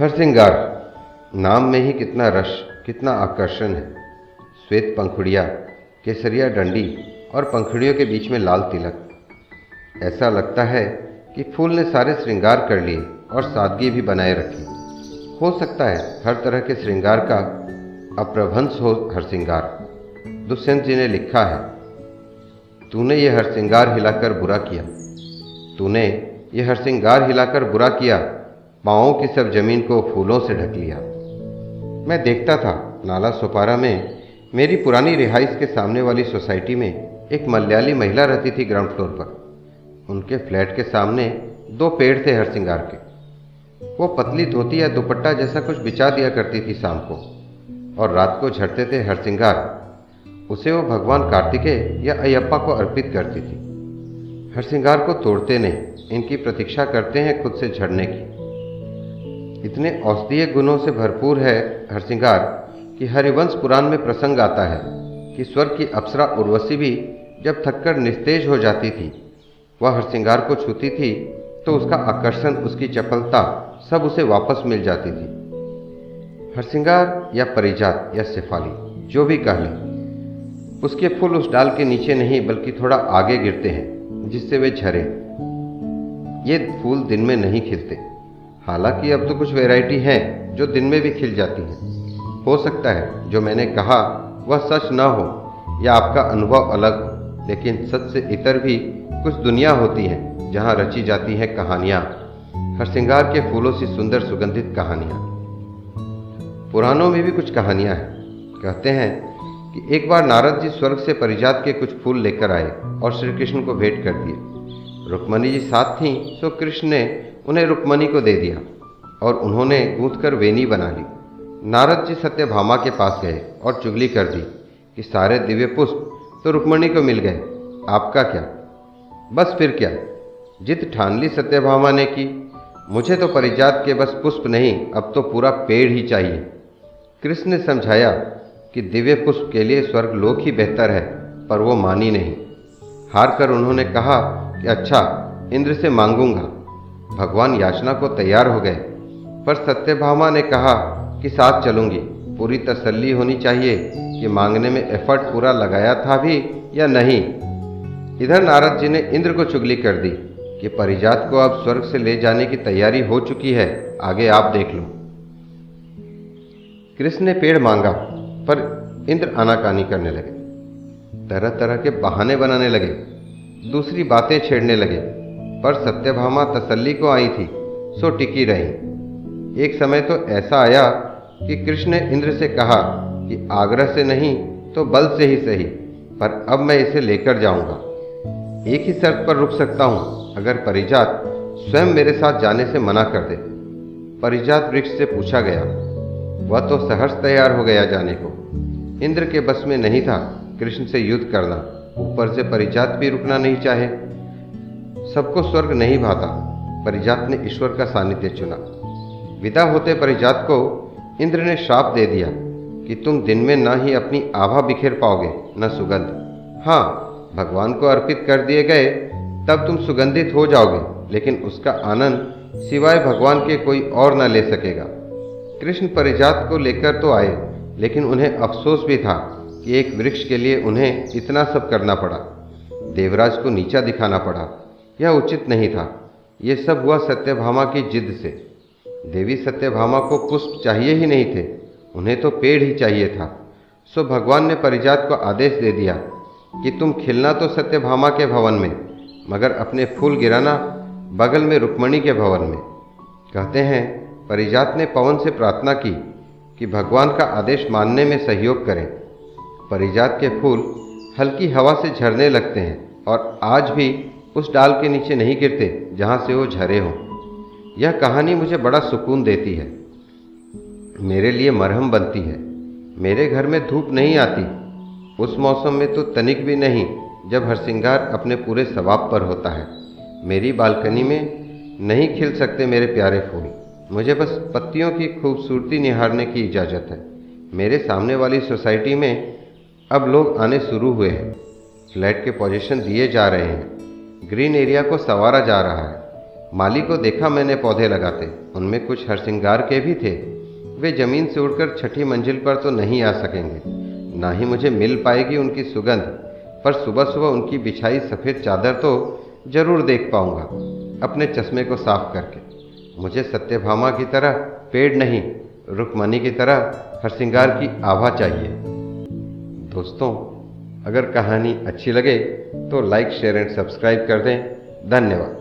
हरसिंगार, नाम में ही कितना रस, कितना आकर्षण है। श्वेत पंखुड़िया, केसरिया डंडी और पंखुड़ियों के बीच में लाल तिलक। ऐसा लगता है कि फूल ने सारे श्रृंगार कर लिए और सादगी भी बनाए रखी। हो सकता है हर तरह के श्रृंगार का अप्रभंस हो हरसिंगार। दुष्यंत जी ने लिखा है, तूने ये हरसिंगार हिलाकर बुरा किया। तूने ये हरसिंगार हिलाकर बुरा किया पाँवों की सब ज़मीन को फूलों से ढक लिया। मैं देखता था, नाला सोपारा में, मेरी पुरानी रिहाइश के सामने वाली सोसाइटी में एक मलयाली महिला रहती थी ग्राउंड फ्लोर पर। उनके फ्लैट के सामने दो पेड़ थे हरसिंगार के। वो पतली धोती या दुपट्टा जैसा कुछ बिछा दिया करती थी शाम को, और रात को झड़ते थे हरसिंगार उसे वो भगवान कार्तिकेय या अयप्पा को अर्पित करती थी। हरसिंगार को तोड़ते नहीं, इनकी प्रतीक्षा करते हैं खुद से झड़ने की। इतने औषधीय गुणों से भरपूर है हरसिंगार कि हरिवंश पुराण में प्रसंग आता है कि स्वर्ग की अप्सरा उर्वशी भी जब थककर निस्तेज हो जाती थी, वह हरसिंगार को छूती थी तो उसका आकर्षण, उसकी चपलता सब उसे वापस मिल जाती थी। हरसिंगार या परिजात या सिफाली, जो भी कह ले, उसके फूल उस डाल के नीचे नहीं, बल्कि थोड़ा आगे गिरते हैं, जिससे वे झरे। ये फूल दिन में नहीं खिलते। हालाँकि अब तो कुछ वैरायटी हैं जो दिन में भी खिल जाती हैं। हो सकता है, जो मैंने कहा, वह सच न हो, या आपका अनुभव अलग हो, लेकिन सच से इतर भी कुछ दुनिया होती है, जहाँ रची जाती हैं कहानियाँ। हरसिंगार के फूलों से सुंदर सुगंधित कहानियाँ। पुराणों में भी कुछ कहानियाँ हैं। कहते हैं कि एक बार नारद जी स्वर्ग से परिजात के कुछ फूल लेकर आए और श्री कृष्ण को भेंट कर दिए। रुक्मणी जी साथ थीं तो कृष्ण ने उन्हें रुक्मणी को दे दिया और उन्होंने गूंथ कर वेनी बना ली। नारद जी सत्यभामा के पास गए और चुगली कर दी कि सारे दिव्य पुष्प तो रुक्मणी को मिल गए। आपका क्या? बस फिर क्या? जित ठान ली सत्यभामा ने की, मुझे तो परिजात के बस पुष्प नहीं, अब तो पूरा पेड़ ही चाहिए। कृष्ण ने समझाया कि दिव्य पुष्प के लिए स्वर्ग लोक ही बेहतर है, पर वो मानी नहीं। हार कर उन्होंने कहा कि अच्छा इंद्र से मांगूँगा। भगवान याचना को तैयार हो गए। पर सत्यभामा ने कहा कि साथ चलूँगी। पूरी तसल्ली होनी चाहिए कि मांगने में एफर्ट पूरा लगाया था भी या नहीं। इधर नारद जी ने इंद्र को चुगली कर दी कि परिजात को अब स्वर्ग से ले जाने की तैयारी हो चुकी है। आगे आप देख लो। कृष्ण ने पेड़ मांगा, पर इंद्र आनाकानी करने लगे। तरह तरह के बहाने बनाने लगे। दूसरी बातें छेड़ने लगे। पर सत्यभामा तसल्ली को आई थी, सो टिकी रही। एक समय तो ऐसा आया कि कृष्ण ने इंद्र से कहा कि आग्रह से नहीं तो बल से ही सही, पर अब मैं इसे लेकर जाऊँगा। एक ही शर्त पर रुक सकता हूँ, अगर परिजात स्वयं मेरे साथ जाने से मना कर दे। परिजात वृक्ष से पूछा गया। वह तो सहर्ष तैयार हो गया जाने को। इंद्र के बस में नहीं था, कृष्ण से युद्ध करना। ऊपर से परिजात भी रुकना नहीं चाहे। सबको स्वर्ग नहीं भाता, परिजात ने ईश्वर का सानिध्य चुना। विदा होते परिजात को इंद्र ने श्राप दे दिया कि तुम दिन में ना ही अपनी आभा बिखेर पाओगे, न सुगंध। हाँ भगवान को अर्पित कर दिए गए, तब तुम सुगंधित हो जाओगे, लेकिन उसका आनंद सिवाय भगवान के कोई और न ले सकेगा। कृष्ण परिजात को लेकर तो आए, लेकिन उन्हें अफसोस भी था कि एक वृक्ष के लिए उन्हें इतना सब करना पड़ा। देवराज को नीचा दिखाना पड़ा। यह उचित नहीं था। ये सब हुआ सत्यभामा की जिद से। देवी सत्यभामा को पुष्प चाहिए ही नहीं थे, उन्हें तो पेड़ ही चाहिए था। सो भगवान ने परिजात को आदेश दे दिया कि तुम खिलना तो सत्यभामा के भवन में, मगर अपने फूल गिराना बगल में रुक्मणी के भवन में। कहते हैं, परिजात ने पवन से प्रार्थना की कि भगवान का आदेश मानने में सहयोग करें। परिजात के फूल हल्की हवा से झरने लगते हैं और आज भी उस डाल के नीचे नहीं गिरते, जहाँ से वो झरे हों। यह कहानी मुझे बड़ा सुकून देती है। मेरे लिए मरहम बनती है। मेरे घर में धूप नहीं आती। उस मौसम में तो तनिक भी नहीं, जब हरसिंगार अपने पूरे सवाब पर होता है। मेरी बालकनी में नहीं खिल सकते मेरे प्यारे फूल। मुझे बस पत्तियों की खूबसूरती निहारने की इजाज़त है। मेरे सामने वाली सोसाइटी में अब लोग आने शुरू हुए हैं। फ्लैट के पोजीशन दिए जा रहे हैं। ग्रीन एरिया को संवारा जा रहा है। माली को देखा मैंने पौधे लगाते। उनमें कुछ हरसिंगार के भी थे। वे ज़मीन से उड़कर छठी मंजिल पर तो नहीं आ सकेंगे। ना ही मुझे मिल पाएगी उनकी सुगंध, पर सुबह सुबह उनकी बिछाई सफ़ेद चादर तो ज़रूर देख पाऊँगा, अपने चश्मे को साफ़ करके। मुझे सत्यभामा की तरह पेड़ नहीं रुकमणी की तरह हरसिंगार की आभा चाहिए। दोस्तों अगर कहानी अच्छी लगे तो लाइक शेयर एंड सब्सक्राइब कर दें। धन्यवाद।